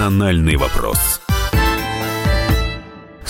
«Национальный вопрос»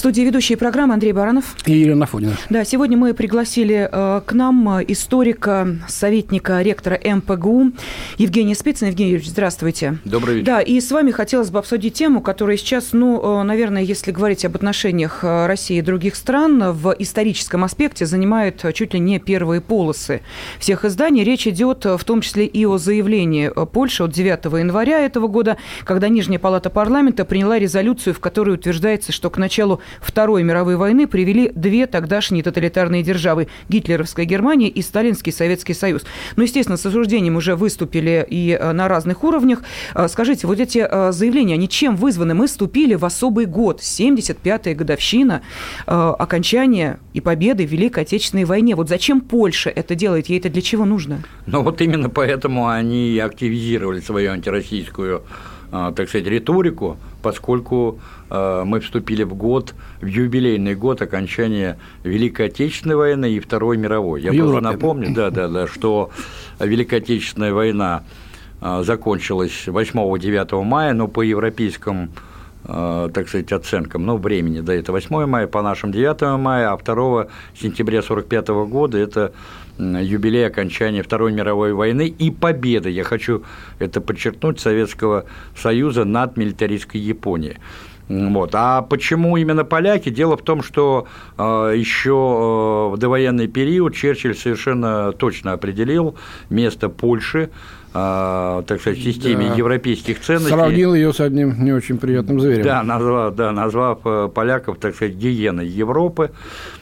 студии ведущие программы Андрей Баранов и Елена Фонина. Да, сегодня мы пригласили э, к нам историка, советника ректора МПГУ Евгения Спицына. Евгений Юрьевич, здравствуйте. Добрый вечер. Да, и с вами хотелось бы обсудить тему, которая сейчас, ну, э, наверное, если говорить об отношениях э, России и других стран, в историческом аспекте занимает чуть ли не первые полосы всех изданий. Речь идет в том числе и о заявлении Польши от 9 января этого года, когда Нижняя палата парламента приняла резолюцию, в которой утверждается, что к началу Второй мировой войны привели две тогдашние тоталитарные державы – гитлеровская Германия и сталинский Советский Союз. Ну, естественно, с осуждением уже выступили и э, на разных уровнях. Э, скажите, вот эти э, заявления, они чем вызваны? Мы вступили в особый год, 75-я годовщина окончания и победы в Великой Отечественной войне. Вот зачем Польша это делает? Ей это для чего нужно? Ну, вот именно поэтому они активизировали свою антироссийскую так сказать, риторику, поскольку Э, мы вступили в год, в юбилейный год окончания Великой Отечественной войны и Второй мировой. Я просто напомню, да, да, да, что Великая Отечественная война э, закончилась 8-9 мая, но по европейским э, так сказать, оценкам, ну, времени, да, это 8 мая, по нашим 9 мая, а 2 сентября 1945 года это юбилей окончания Второй мировой войны и победы, я хочу это подчеркнуть, Советского Союза над милитаристской Японией. Вот. А почему именно поляки? Дело в том, что э, еще э, в довоенный период Черчилль совершенно точно определил место Польши э, так сказать, в системе да. европейских ценностей. Сравнил ее с одним не очень приятным зверем. Да, назвав, да, назвав э, поляков, так сказать, гиеной Европы.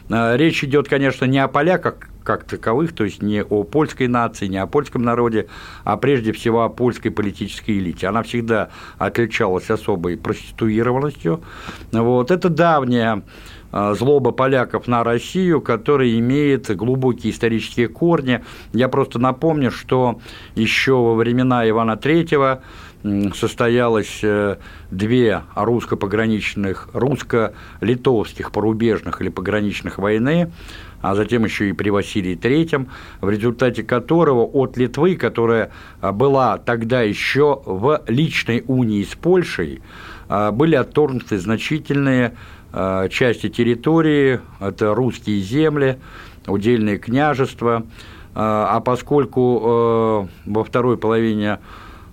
Э, речь идет, конечно, не о поляках как таковых, то есть не о польской нации, не о польском народе, а прежде всего о польской политической элите. Она всегда отличалась особой проституированностью. Вот. Это давняя а, злоба поляков на Россию, которая имеет глубокие исторические корни. Я просто напомню, что еще во времена Ивана III состоялось э, две русско-пограничных, русско-литовских порубежных или пограничных войны, а затем еще и при Василии III, в результате которого от Литвы, которая а, была тогда еще в личной унии с Польшей, а, были отторгнуты значительные а, части территории, это русские земли, удельные княжества, а поскольку во второй половине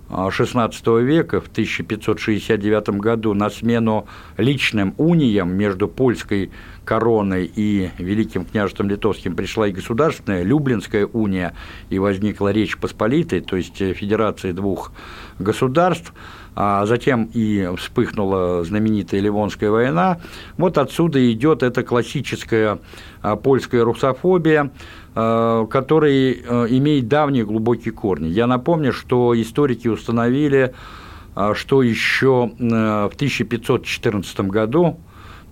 XVI века, в 1569 году, на смену личным униям между польской короной и Великим княжеством Литовским пришла и государственная Люблинская уния, и возникла Речь Посполитой, то есть федерация двух государств, а затем и вспыхнула знаменитая Ливонская война. Вот отсюда идет эта классическая а, польская русофобия, а, которая имеет давние глубокие корни. Я напомню, что историки установили, а, что еще в 1514 году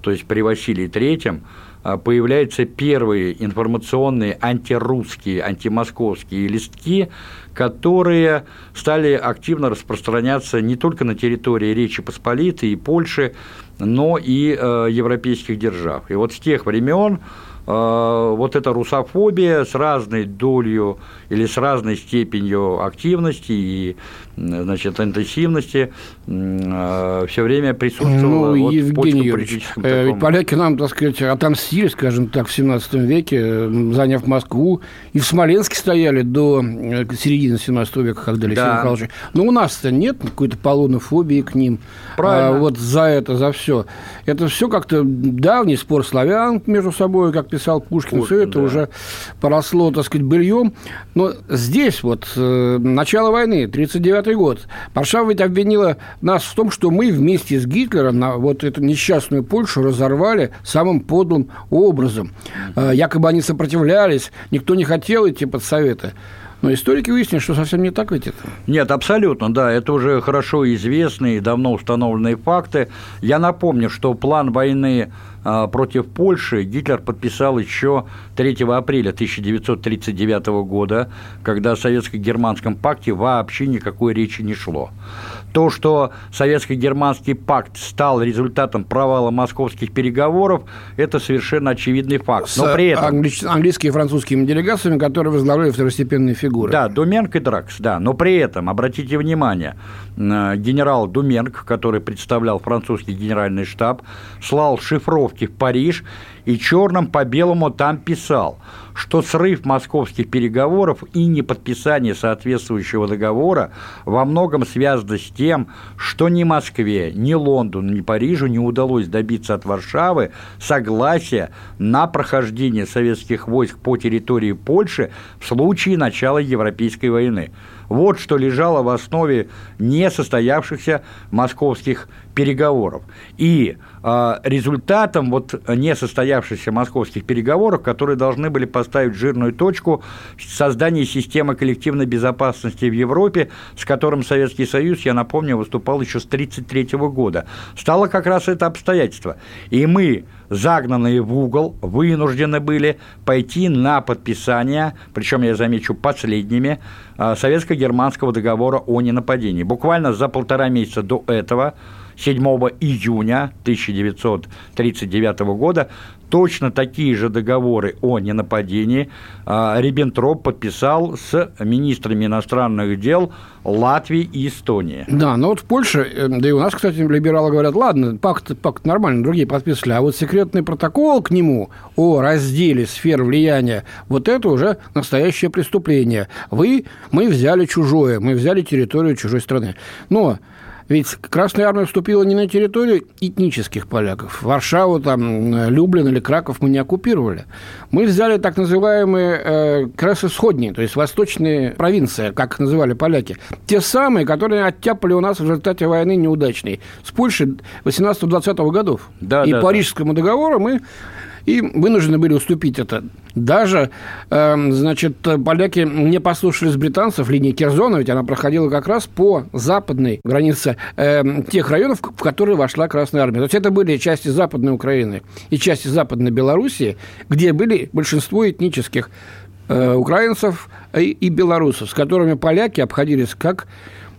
то есть при Василии III, появляются первые информационные антирусские, антимосковские листки, которые стали активно распространяться не только на территории Речи Посполитой и Польши, но и э, европейских держав. И вот с тех времен вот эта русофобия с разной долей или с разной степенью активности и значит, интенсивности э, все время присутствовала ну, вот Евгений Юрьевич, э, ведь поляки нам, так сказать, отомстили, скажем так, в 17 веке, заняв Москву, и в Смоленске стояли до э, середины 17 века, когда Алексей да. Михайлович. Но у нас-то нет какой-то полонофобии к ним. Правильно. А, вот за это, за все. Это все как-то давний спор славян между собой, как писал Пушкин, Пушкин все это да. уже поросло, так сказать, быльем. Но здесь вот начало войны, 39 1945 год. Варшава ведь обвинила нас в том, что мы вместе с Гитлером на вот эту несчастную Польшу разорвали самым подлым образом. Mm-hmm. Якобы они сопротивлялись, никто не хотел идти под советы. Но историки выяснили, что совсем не так ведь это. Нет, абсолютно, да, это уже хорошо известные, давно установленные факты. Я напомню, что план войны против Польши Гитлер подписал еще 3 апреля 1939 года, когда о советско-германском пакте вообще никакой речи не шло. То, что советско-германский пакт стал результатом провала московских переговоров, это совершенно очевидный факт. Но при этом... Англи... английскими и французскими делегациями, которые возглавляли второстепенные фигуры. Да, Думенк и Дракс, да. Но при этом, обратите внимание, генерал Думенк, который представлял французский генеральный штаб, слал шифровки в Париж и черным по белому там писал, что срыв московских переговоров и неподписание соответствующего договора во многом связано с тем, что ни Москве, ни Лондону, ни Парижу не удалось добиться от Варшавы согласия на прохождение советских войск по территории Польши в случае начала Европейской войны. Вот что лежало в основе несостоявшихся московских переговоров. И э, результатом вот несостоявшихся московских переговоров, которые должны были поставить жирную точку в создании системы коллективной безопасности в Европе, с которым Советский Союз, я напомню, выступал еще с 1933 года, стало как раз это обстоятельство. И мы загнанные в угол, вынуждены были пойти на подписание, причем я замечу последними, а, советско-германского договора о ненападении. Буквально за полтора месяца до этого 7 июня 1939 года точно такие же договоры о ненападении а, Риббентроп подписал с министрами иностранных дел Латвии и Эстонии. Да, но вот в Польше, э, да и у нас, кстати, либералы говорят, ладно, пакт, пакт нормальный, другие подписали, а вот секретный протокол к нему о разделе сфер влияния, вот это уже настоящее преступление. Вы, мы взяли чужое, мы взяли территорию чужой страны. Но ведь Красная Армия вступила не на территорию этнических поляков. Варшаву, там, Люблин или Краков мы не оккупировали. Мы взяли так называемые э, как раз исходние, то есть восточные провинции, как их называли поляки. Те самые, которые оттяпали у нас в результате войны неудачной. С Польшей 18-20 годов. Да, и да, Парижскому да. договору мы и вынуждены были уступить это. Даже, э, значит, поляки не послушались британцев, линии Керзона, ведь она проходила как раз по западной границе э, тех районов, в которые вошла Красная Армия. То есть это были части Западной Украины и части Западной Белоруссии, где были большинство этнических э, украинцев и, и белорусов, с которыми поляки обходились как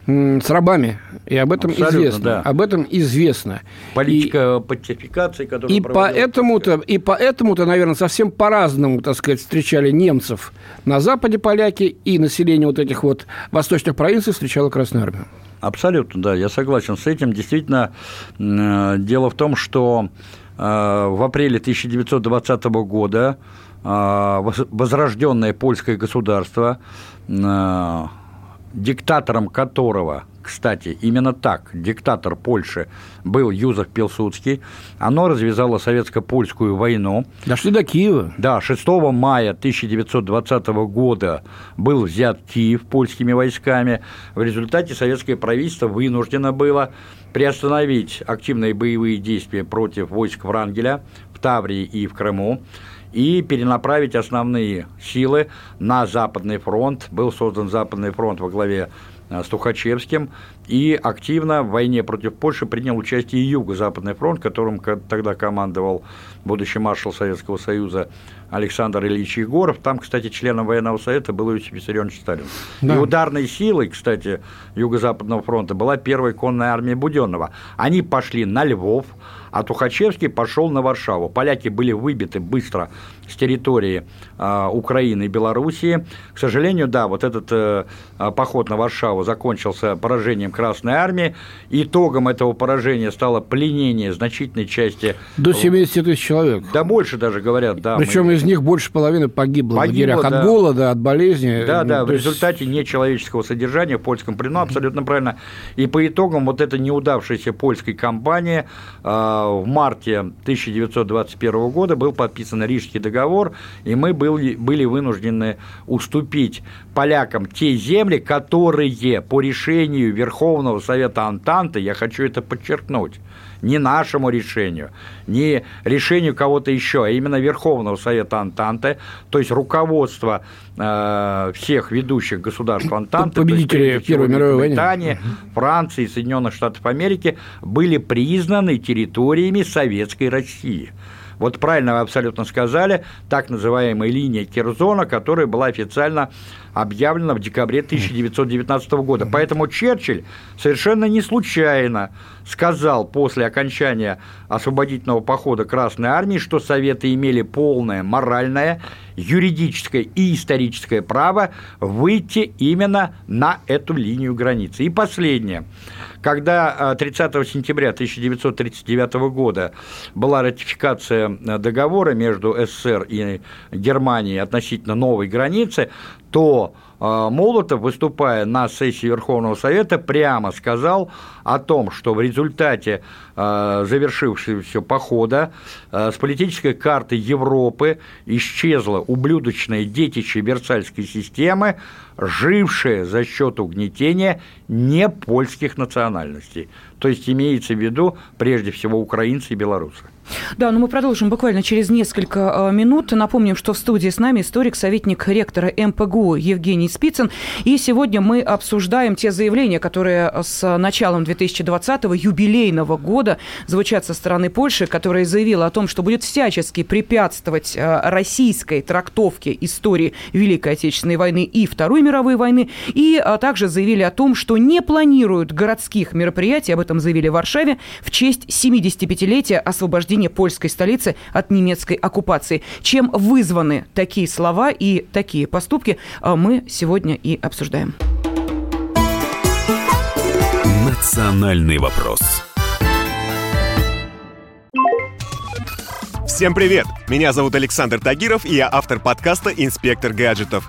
с рабами. И об этом Абсолютно, известно. Да. Об этом известно. Политика и, патификации, которая и поэтому-то, и поэтому-то, наверное, совсем по-разному, так сказать, встречали немцев на Западе поляки и население вот этих вот восточных провинций встречало Красную Армию. Абсолютно, да, я согласен с этим. Действительно, э, дело в том, что э, в апреле 1920 года э, возрожденное польское государство диктатором которого, кстати, именно так, диктатор Польши был Юзеф Пилсудский, оно развязало советско-польскую войну. Дошли до Киева. Да, 6 мая 1920 года был взят Киев польскими войсками. В результате советское правительство вынуждено было приостановить активные боевые действия против войск Врангеля в Таврии и в Крыму и перенаправить основные силы на Западный фронт. Был создан Западный фронт во главе э, с Тухачевским, и активно в войне против Польши принял участие и Юго-Западный фронт, которым тогда командовал будущий маршал Советского Союза Александр Ильич Егоров. Там, кстати, членом военного совета был Иосиф Виссарионович Сталин. Да. И ударной силой, кстати, Юго-Западного фронта была первая конная армия Буденного. Они пошли на Львов, а Тухачевский пошел на Варшаву. Поляки были выбиты быстро с территории э, Украины и Белоруссии. К сожалению, да, вот этот э, поход на Варшаву закончился поражением Красной Армии. Итогом этого поражения стало пленение значительной части... До 70 тысяч человек. Да больше даже, говорят, да. Причем мы... из них больше половины погибло, погибло в лагерях да. от голода, от болезни. Да, да, в есть... результате нечеловеческого содержания в польском плену, абсолютно правильно. И по итогам вот этой неудавшейся польской кампании э, в марте 1921 года был подписан Рижский договор, и мы были, были вынуждены уступить полякам те земли, которые по решению Верховного Совета Антанты, я хочу это подчеркнуть, не нашему решению, не решению кого-то еще, а именно Верховного Совета Антанты, то есть руководство э, всех ведущих государств Антанты, победители Первой мировой войны, Британии, Франции, Соединенных Штатов Америки, были признаны территориями Советской России – Вот правильно вы абсолютно сказали, так называемая линия Кирзона, которая была официально объявлена в декабре 1919 года. Поэтому Черчилль совершенно не случайно сказал после окончания освободительного похода Красной Армии, что Советы имели полное моральное, юридическое и историческое право выйти именно на эту линию границы. И последнее. Когда 30 а, сентября 1939 года была ратификация а, договора между СССР и Германией относительно новой границы, то а, Молотов, выступая на сессии Верховного Совета, прямо сказал о том, что в результате а, завершившегося похода а, с политической карты Европы исчезло ублюдочное детище Версальской системы, жившее за счет угнетения не польских национальностей. То есть имеется в виду прежде всего украинцы и белорусы. Да, но мы продолжим буквально через несколько минут. Напомним, что в студии с нами историк, советник ректора МПГУ Евгений Спицын. И сегодня мы обсуждаем те заявления, которые с началом 2020-го юбилейного года звучат со стороны Польши, которая заявила о том, что будет всячески препятствовать э, российской трактовке истории Великой Отечественной войны и Второй мировой войны. И а, также заявили о том, что не планируют городских мероприятий, об этом заявили в Варшаве, в честь 75-летия освобождения польской столицы от немецкой оккупации. Чем вызваны такие слова и такие поступки, э, мы сегодня и обсуждаем. Национальный вопрос. Всем привет! Меня зовут Александр Тагиров, и я автор подкаста «Инспектор гаджетов».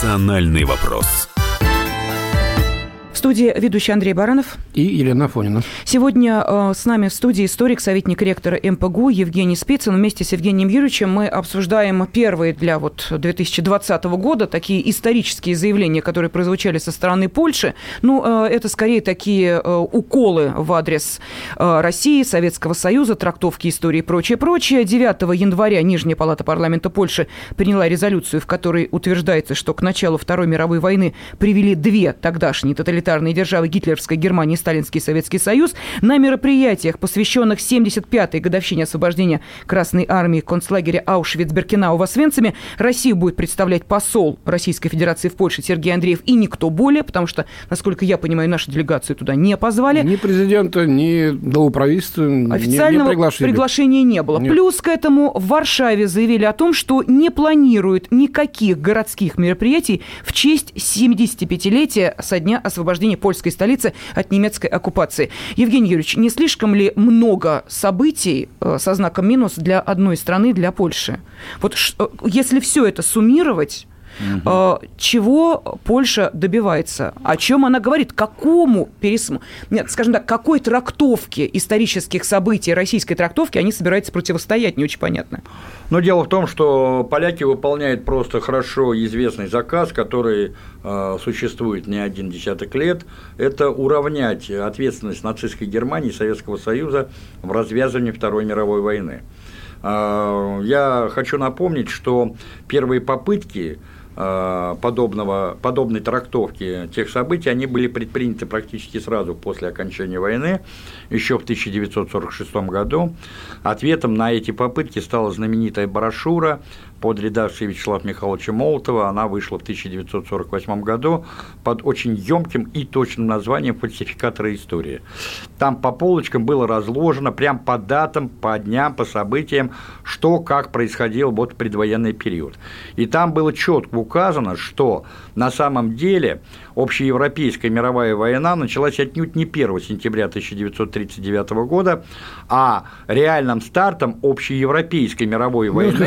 «Национальный вопрос» студии ведущий Андрей Баранов. И Елена Фонина. Сегодня э, с нами в студии историк, советник ректора МПГУ Евгений Спицын. Вместе с Евгением Юрьевичем мы обсуждаем первые для вот 2020 года такие исторические заявления, которые прозвучали со стороны Польши. Ну, э, это скорее такие э, уколы в адрес э, России, Советского Союза, трактовки истории и прочее, прочее. 9 января Нижняя палата парламента Польши приняла резолюцию, в которой утверждается, что к началу Второй мировой войны привели две тогдашние тоталитарные тоталитарные державы гитлеровской Германии и Сталинский Советский Союз, на мероприятиях, посвященных 75-й годовщине освобождения Красной Армии концлагеря Аушвиц-Беркинау в Освенциме, Россию будет представлять посол Российской Федерации в Польше Сергей Андреев и никто более, потому что, насколько я понимаю, нашу делегацию туда не позвали. Ни президента, ни главу правительства, Официального не, не приглашения. приглашения не было. Нет. Плюс к этому в Варшаве заявили о том, что не планируют никаких городских мероприятий в честь 75-летия со дня освобождения освобождения польской столицы от немецкой оккупации. Евгений Юрьевич, не слишком ли много событий э, со знаком минус для одной страны, для Польши? Вот э, если все это суммировать, Угу. Чего Польша добивается? О чем она говорит? Какому пересмотру? Нет, скажем так, какой трактовке исторических событий, российской трактовки они собираются противостоять? Не очень понятно. Но дело в том, что поляки выполняют просто хорошо известный заказ, который э, существует не один десяток лет. Это уравнять ответственность нацистской Германии и Советского Союза в развязывании Второй мировой войны. Э, я хочу напомнить, что первые попытки подобного, подобной трактовки тех событий, они были предприняты практически сразу после окончания войны, еще в 1946 году. Ответом на эти попытки стала знаменитая брошюра под редакцией Вячеслава Михайловича Молотова. Она вышла в 1948 году под очень емким и точным названием «Фальсификаторы истории». Там по полочкам было разложено прям по датам, по дням, по событиям, что как происходило вот в предвоенный период. И там было четко указано, что на самом деле общеевропейская мировая война началась отнюдь не 1 сентября 1939 года, а реальным стартом общеевропейской мировой ну, войны ну,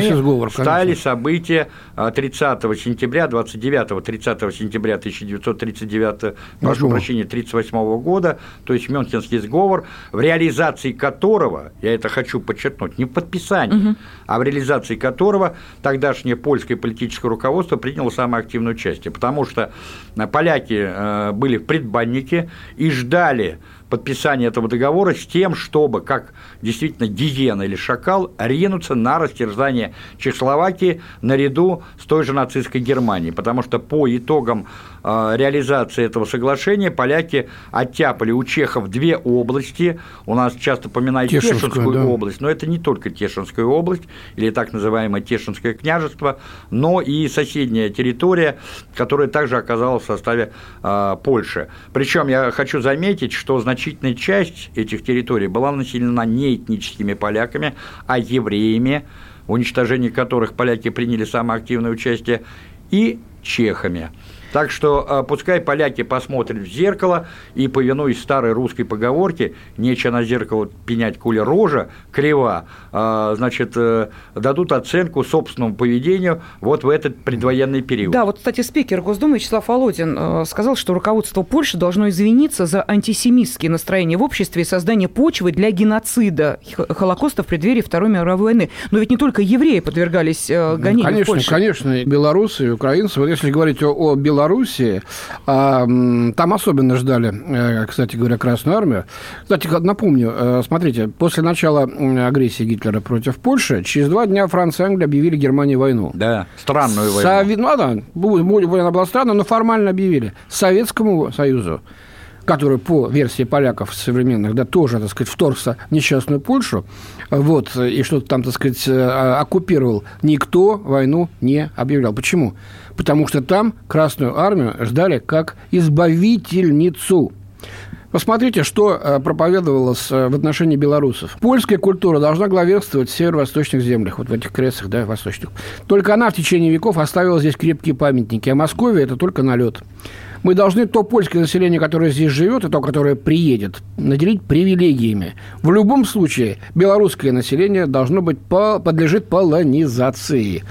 ждали события 30 а, сентября, 29-30 сентября 1939, прошу прощения, 1938 года, то есть Мюнхенский сговор, в реализации которого, я это хочу подчеркнуть, не в подписании, угу. а в реализации которого тогдашнее польское политическое руководство приняло самое активное участие, потому что поляки э, были в предбаннике и ждали подписания этого договора с тем, чтобы, как действительно Диена или Шакал, ринуться на растерзание Чехословакии наряду с той же нацистской Германией, потому что по итогам реализации этого соглашения поляки оттяпали у чехов две области, у нас часто поминают Тешинскую, Тешинскую да. область, но это не только Тешинская область, или так называемое Тешинское княжество, но и соседняя территория, которая также оказалась в составе э, Польши. Причем я хочу заметить, что значительная часть этих территорий была населена не этническими поляками, а евреями, в уничтожении которых поляки приняли самое активное участие, и чехами. Так что а, пускай поляки посмотрят в зеркало и, повинуясь старой русской поговорке, нечего на зеркало пенять куля рожа, крива, а, значит, э, дадут оценку собственному поведению вот в этот предвоенный период. Да, вот, кстати, спикер Госдумы Вячеслав Володин э, сказал, что руководство Польши должно извиниться за антисемитские настроения в обществе и создание почвы для геноцида Холокоста в преддверии Второй мировой войны. Но ведь не только евреи подвергались э, гонениям конечно, в Польше. Конечно, белорусы и украинцы. Вот если говорить о, о Беларуси, Белоруссии, а, там особенно ждали, э, кстати говоря, Красную Армию. Кстати, напомню, э, смотрите, после начала агрессии Гитлера против Польши, через два дня Франция и Англия объявили Германии войну. Да, странную войну. Сови... Ну, да, война была странная, но формально объявили. Советскому Союзу который по версии поляков современных, да, тоже, так сказать, вторгся в несчастную Польшу, вот, и что-то там, так сказать, э, оккупировал, никто войну не объявлял. Почему? Потому что там Красную Армию ждали как избавительницу. Посмотрите, что э, проповедовалось э, в отношении белорусов. Польская культура должна главенствовать в северо-восточных землях, вот в этих крестах, да, восточных. Только она в течение веков оставила здесь крепкие памятники, а Московия – это только налет. Мы должны то польское население, которое здесь живет, и то, которое приедет, наделить привилегиями. В любом случае, белорусское население должно быть подлежит полонизации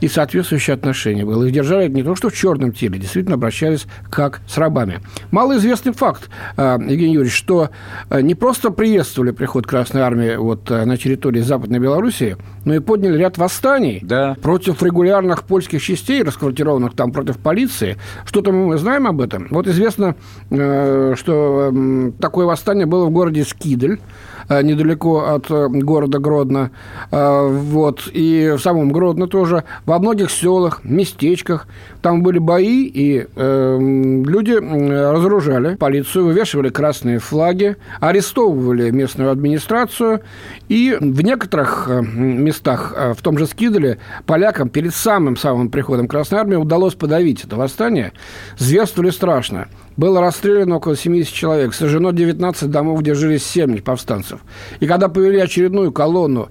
и соответствующее отношение было. Их держали не то, что в черном теле, действительно обращались как с рабами. Малоизвестный факт, э, Евгений Юрьевич, что э, не просто приветствовали приход Красной Армии вот э, на территории Западной Белоруссии, но и подняли ряд восстаний да. против регулярных польских частей, расквартированных там против полиции. Что-то мы знаем об этом. Вот известно, что эм, такое восстание было в городе Скидель, недалеко от э, города Гродно. Э, вот. И в самом Гродно тоже. Во многих селах, местечках. Там были бои, и э, люди разоружали полицию, вывешивали красные флаги, арестовывали местную администрацию. И в некоторых местах, в том же Скиделе, полякам перед самым-самым приходом Красной Армии удалось подавить это восстание. Зверствовали страшно. Было расстреляно около 70 человек. Сожжено 19 домов, где жили 7 повстанцев. И когда повели очередную колонну,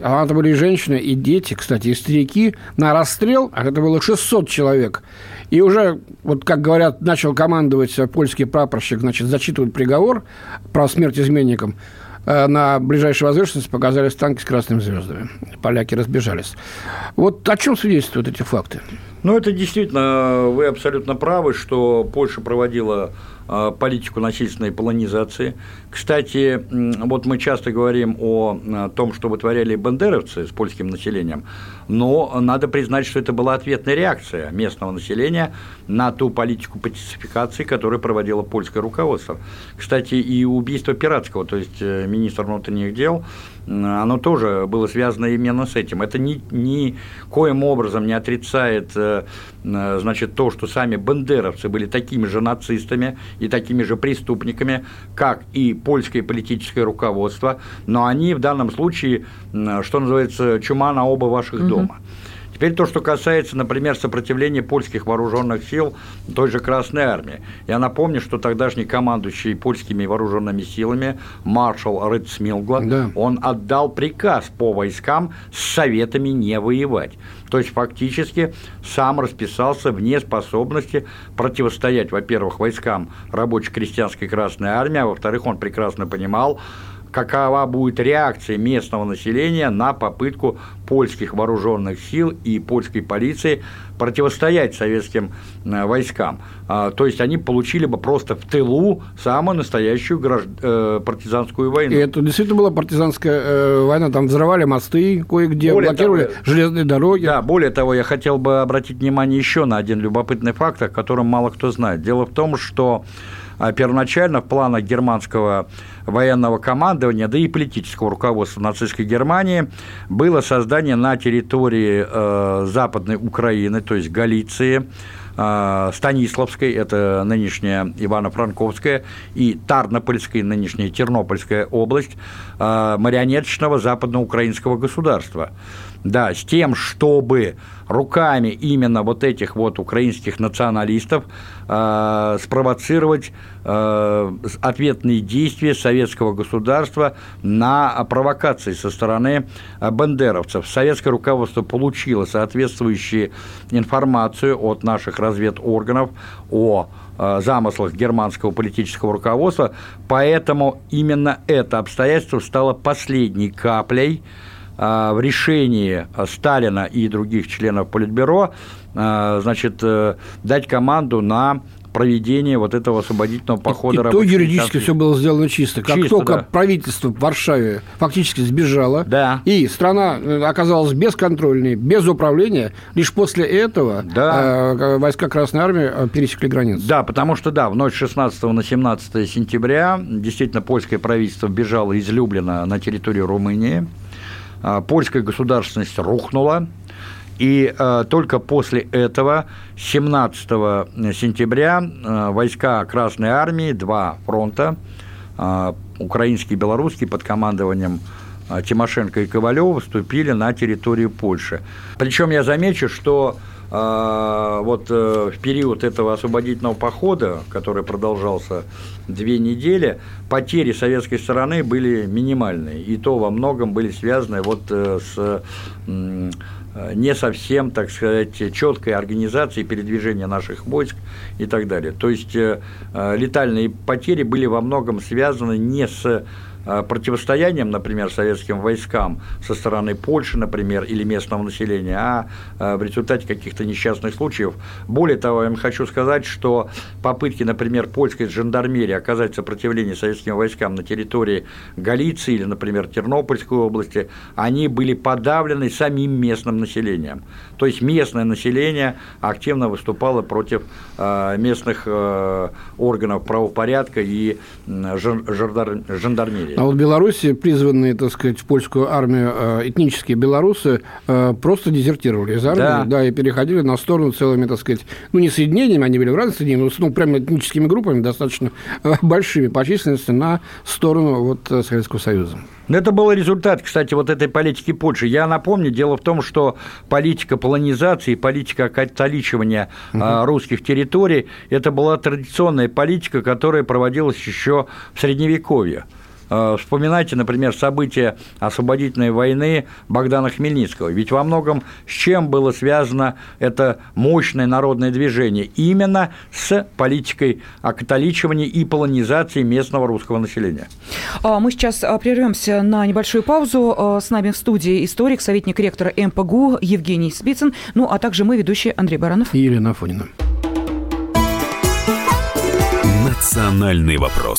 а это были женщины, и дети, кстати, и старики, на расстрел, а это было 600 человек. И уже, вот как говорят, начал командовать польский прапорщик, значит, зачитывать приговор про смерть изменникам. Э, на ближайшей возвышенности показались танки с красными звездами. Поляки разбежались. Вот о чем свидетельствуют эти факты? Ну, это действительно, вы абсолютно правы, что Польша проводила а, политику насильственной полонизации. Кстати, вот мы часто говорим о том, что вытворяли бандеровцы с польским населением, но надо признать, что это была ответная реакция местного населения на ту политику пацификации, которую проводило польское руководство. Кстати, и убийство Пиратского, то есть э, министр внутренних дел, оно тоже было связано именно с этим. Это ни, ни коим образом не отрицает э, э, значит, то, что сами бандеровцы были такими же нацистами и такими же преступниками, как и польское политическое руководство, но они в данном случае, что называется, чума на оба ваших угу. дома. Теперь то, что касается, например, сопротивления польских вооруженных сил той же Красной Армии. Я напомню, что тогдашний командующий польскими вооруженными силами маршал Рыцмилгла, да. он отдал приказ по войскам с советами не воевать. То есть фактически сам расписался в неспособности противостоять, во-первых, войскам рабоче-крестьянской Красной Армии, а во-вторых, он прекрасно понимал, какова будет реакция местного населения на попытку польских вооруженных сил и польской полиции противостоять советским э, войскам. А, то есть они получили бы просто в тылу самую настоящую гражд... Э, партизанскую войну. И это действительно была партизанская э, война, там взрывали мосты кое-где, более блокировали того, железные дороги. Да, более того, я хотел бы обратить внимание еще на один любопытный факт, о котором мало кто знает. Дело в том, что первоначально в планах германского военного командования, да и политического руководства нацистской Германии было создание на территории э, Западной Украины, то есть Галиции, э, Станиславской, это нынешняя Ивано-Франковская, и Тарнопольская, нынешняя Тернопольская область, э, марионеточного западноукраинского государства. Да, с тем, чтобы руками именно вот этих вот украинских националистов э, спровоцировать э, ответные действия советского государства на провокации со стороны э, бандеровцев. Советское руководство получило соответствующую информацию от наших разведорганов о э, замыслах германского политического руководства, поэтому именно это обстоятельство стало последней каплей а, в решении Сталина и других членов Политбюро а, значит, э, дать команду на проведение вот этого освободительного похода. И, и то юридически все было сделано чисто. Как чисто, только да. правительство в Варшаве фактически сбежало, да. и страна э, оказалась бесконтрольной, без управления, лишь после этого да. э, войска Красной Армии пересекли границу. Да, потому что, да, в ночь 16 на 17 сентября действительно польское правительство бежало из Люблина на территорию Румынии. А, польская государственность рухнула, и э, только после этого, 17 сентября, э, войска Красной Армии, два фронта, украинский и белорусский, под командованием Тимошенко и Ковалева, вступили на территорию Польши. Причем я замечу, что а, вот э, в период этого освободительного похода, который продолжался две недели, потери советской стороны были минимальные, и то во многом были связаны вот э, с не совсем, так сказать, четкой организацией передвижения наших войск и так далее. То есть э, летальные потери были во многом связаны не с противостоянием, например, советским войскам со стороны Польши, например, или местного населения, а э, в результате каких-то несчастных случаев. Более того, я вам хочу сказать, что попытки, например, польской жандармерии оказать сопротивление советским войскам на территории Галиции или, например, Тернопольской области, они были подавлены самим местным населением. То есть местное население активно выступало против э, местных органов правопорядка и жандармерии. А вот в Беларуси призванные, так сказать, в польскую армию э, этнические белорусы э, просто дезертировали из армии, да. да, и переходили на сторону целыми, так сказать, ну, не соединениями, они были в разных соединениях, но ну, прямо этническими группами, достаточно э, большими по численности, на сторону вот, Советского Союза. Это был результат, кстати, вот этой политики Польши. Я напомню, дело в том, что политика полонизации, политика католичивания угу. русских территорий, это была традиционная политика, которая проводилась еще в Средневековье. Э, вспоминайте, например, события освободительной войны Богдана Хмельницкого. Ведь во многом с чем было связано это мощное народное движение? Именно с политикой окатоличивания и полонизации местного русского населения. А, мы сейчас а, прервемся на небольшую паузу. А, с нами в студии историк, советник ректора МПГУ Евгений Спицын, ну а также мы, ведущие Андрей Баранов и Елена Афонина. Национальный вопрос.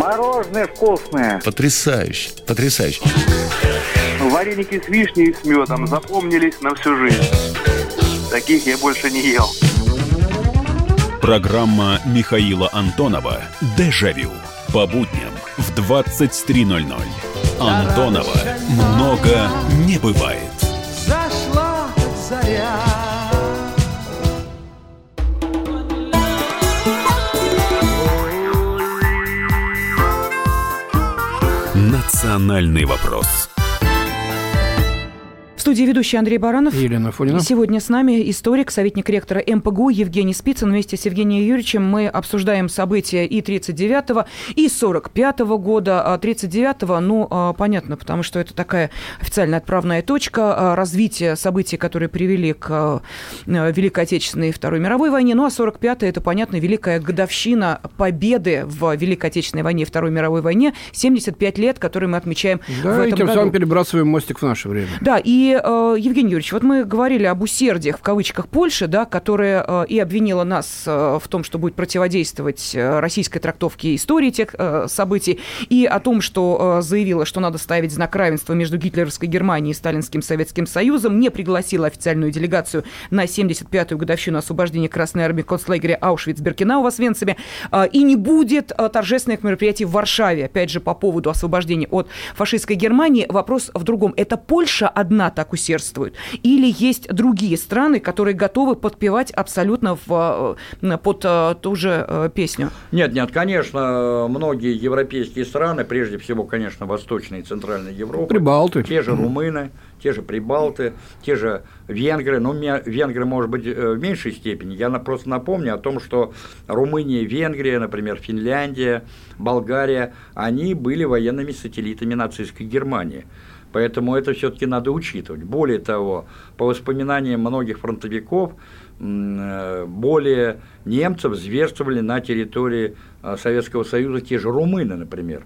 Мороженое вкусное. Потрясающе, потрясающе. Вареники с вишней и с медом запомнились на всю жизнь. Таких я больше не ел. Программа Михаила Антонова «Дежавю» по будням в 23.00. Антонова много не бывает. Зашла заря. Национальный вопрос. В студии ведущий Андрей Баранов. Елена Фонина. Сегодня с нами историк, советник ректора МПГУ Евгений Спицын. Вместе с Евгением Юрьевичем мы обсуждаем события и 39-го, и 45-го года. 39-го, а ну, а, понятно, потому что это такая официальная отправная точка а, развития событий, которые привели к Великой Отечественной и Второй мировой войне. Ну, а 45-й, это, понятно, великая годовщина победы в Великой Отечественной войне и Второй мировой войне. 75 лет, которые мы отмечаем да, в этом и тем году. самым перебрасываем мостик в наше время. Да, и э, Евгений Юрьевич, вот мы говорили об усердиях в кавычках Польши, да, которая э, и обвинила нас э, в том, что будет противодействовать э, российской трактовке истории тех э, событий, и о том, что э, заявила, что надо ставить знак равенства между гитлеровской Германией и Сталинским Советским Союзом, не пригласила официальную делегацию на 75-ю годовщину освобождения Красной Армии концлагеря Аушвиц-Биркенау в Освенциме, э, и не будет э, торжественных мероприятий в Варшаве, опять же, по поводу освобождения от фашистской Германии. Вопрос в другом. Это Польша одна так усердствует? Или есть другие страны, которые готовы подпевать абсолютно в, э, под э, ту же э, песню? Нет, нет, конечно, многие европейские страны, прежде всего, конечно, Восточная и Центральная Европа. Прибалты. Те же румыны, те же прибалты, те же венгры, но венгры, может быть, в меньшей степени. Я просто напомню о том, что Румыния, Венгрия, например, Финляндия, Болгария, они были военными сателлитами нацистской Германии. Поэтому это все-таки надо учитывать. Более того, по воспоминаниям многих фронтовиков, э, более немцев зверствовали на территории э, Советского Союза те же румыны, например.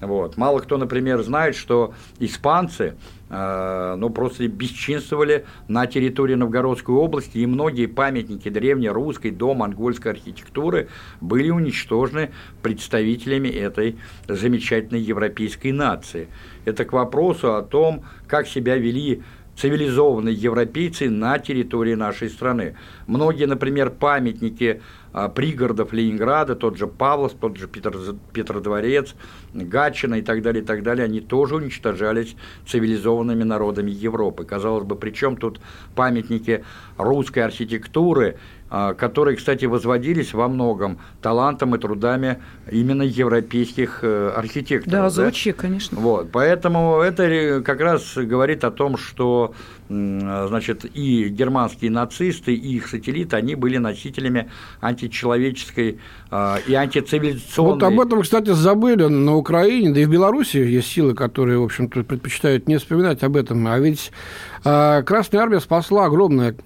Вот. Мало кто, например, знает, что испанцы э, ну, просто бесчинствовали на территории Новгородской области, и многие памятники древнерусской до монгольской архитектуры были уничтожены представителями этой замечательной европейской нации. Это к вопросу о том, как себя вели цивилизованные европейцы на территории нашей страны. Многие, например, памятники а, пригородов Ленинграда, тот же Павловск, тот же Петр, Петродворец, Гатчина и так далее, и так далее, они тоже уничтожались цивилизованными народами Европы. Казалось бы, причем тут памятники русской архитектуры которые, кстати, возводились во многом талантом и трудами именно европейских э, архитекторов. Да, звучит, да? конечно. Вот, поэтому это как раз говорит о том, что значит, и германские нацисты, и их сателлиты, они были носителями античеловеческой а, и антицивилизационной... Вот об этом, кстати, забыли на Украине, да и в Беларуси есть силы, которые, в общем-то, предпочитают не вспоминать об этом. А ведь а, Красная Армия спасла огромную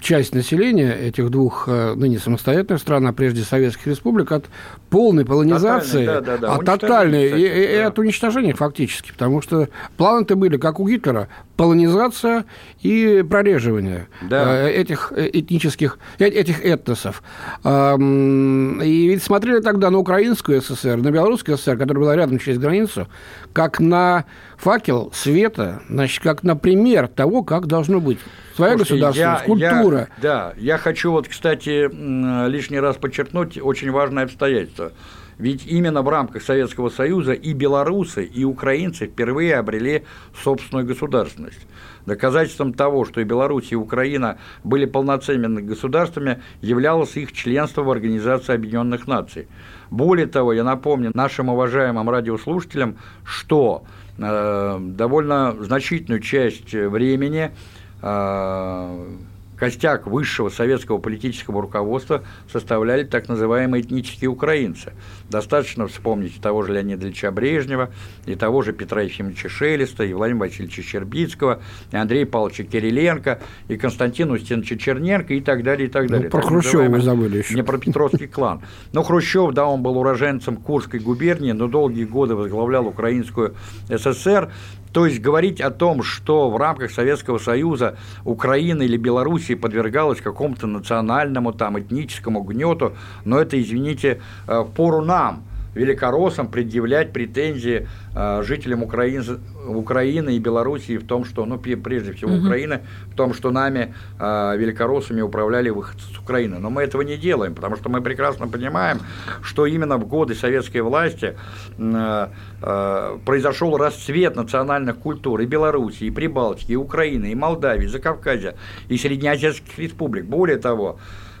часть населения этих двух а, ныне самостоятельных стран, а прежде советских республик, от полной полонизации, да, да, да. от тотальной, и, и, и от уничтожения фактически, потому что планы-то были, как у Гитлера, полонизация и прореживание да. Э, этих э, этнических, э, этих этносов. И ведь смотрели тогда на Украинскую ССР, на Белорусскую ССР, которая была рядом через границу, как на факел света, значит, как на пример того, как должно быть. Своя государственность, культура. Я, да, я хочу вот, кстати, лишний раз подчеркнуть очень важное обстоятельство. Ведь именно в рамках Советского Союза и белорусы, и украинцы впервые обрели собственную государственность. Доказательством того, что и Беларусь, и Украина были полноценными государствами, являлось их членство в Организации Объединенных Наций. Более того, я напомню нашим уважаемым радиослушателям, что э, довольно значительную часть времени э, Костяк высшего советского политического руководства составляли так называемые этнические украинцы. Достаточно вспомнить того же Леонида Ильича Брежнева, и того же Петра Ефимовича Шелеста, и Владимира Васильевича Щербицкого, и Андрея Павловича Кириленко, и Константина Устиновича Черненко, и так далее, и так далее. Ну, про Хрущева мы забыли еще. Не про Петровский клан. Но Хрущев, да, он был уроженцем Курской губернии, но долгие годы возглавлял Украинскую ССР, то есть говорить о том, что в рамках Советского Союза Украина или Белоруссия подвергалась какому-то национальному, там, этническому гнету, но это, извините, в э, пору нам – великороссам предъявлять претензии э, жителям Украины, Украины и Белоруссии в том, что, ну, прежде всего угу. Украины, в том, что нами, э, великороссами, управляли выходцы с Украины. Но мы этого не делаем, потому что мы прекрасно понимаем, что именно в годы советской власти э, э, произошел расцвет национальных культур и Белоруссии, и Прибалтики, и Украины, и Молдавии, и Закавказья, и Среднеазиатских республик. Более того,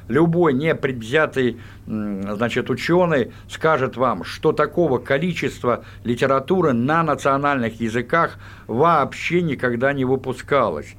любой непредвзятый значит, ученый скажет вам, что такого количества литературы на национальных языках вообще никогда не выпускалось.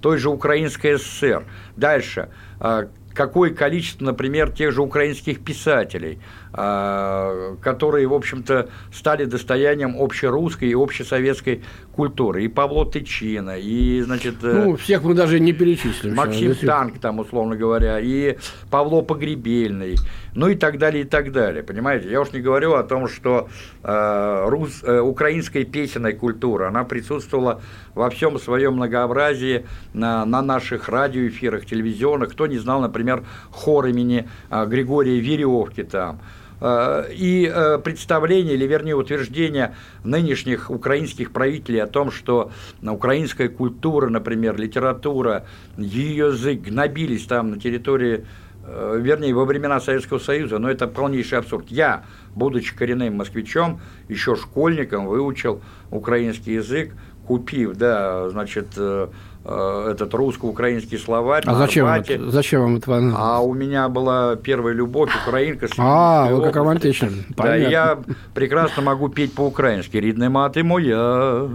Той же Украинской ССР. Дальше а, какое количество, например, тех же украинских писателей, которые, в общем-то, стали достоянием общерусской и общесоветской культуры. И Павло Тычина, и, значит... Э, ну, всех мы даже не перечислим. Максим сейчас, Танк, там, условно говоря, и Павло Погребельный, ну и так далее, и так далее, понимаете? Я уж не говорю о том, что э, рус, э, украинская песенная культура, она присутствовала во всем своем многообразии на, на наших радиоэфирах, телевизионных. Кто не знал, например, хор имени э, Григория Веревки там, и э, представление, или вернее утверждение нынешних украинских правителей о том, что украинская культура, например, литература, ее язык гнобились там на территории э, вернее, во времена Советского Союза, но это полнейший абсурд. Я, будучи коренным москвичом, еще школьником выучил украинский язык, купив, да, значит, Э, этот русско-украинский словарь. А зачем, это, зачем вам это понадобилось? А у меня была первая любовь, украинка. А, вы как романтично. Да, я прекрасно могу петь по-украински. «Рідна мати моя».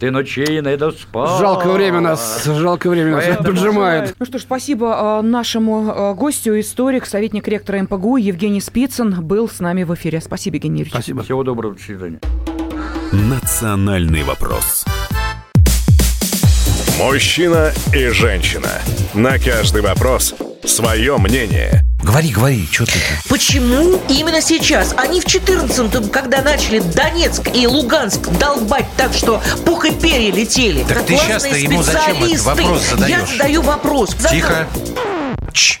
Ты ночей не доспал. Жалко время нас, жалко время нас Поэтому... поджимает. Ну что ж, спасибо э, нашему э, гостю, историк, советник ректора МПГУ Евгений Спицын был с нами в эфире. Спасибо, Евгений Юрьевич. Спасибо. Всего доброго, до свидания. Национальный вопрос. Мужчина и женщина. На каждый вопрос свое мнение. Говори, говори, что ты? Почему именно сейчас? Они в 14-м, когда начали Донецк и Луганск долбать так, что пух и перья летели. Так ты сейчас-то ему зачем этот вопрос задаешь? Я задаю вопрос. Тихо. Чш.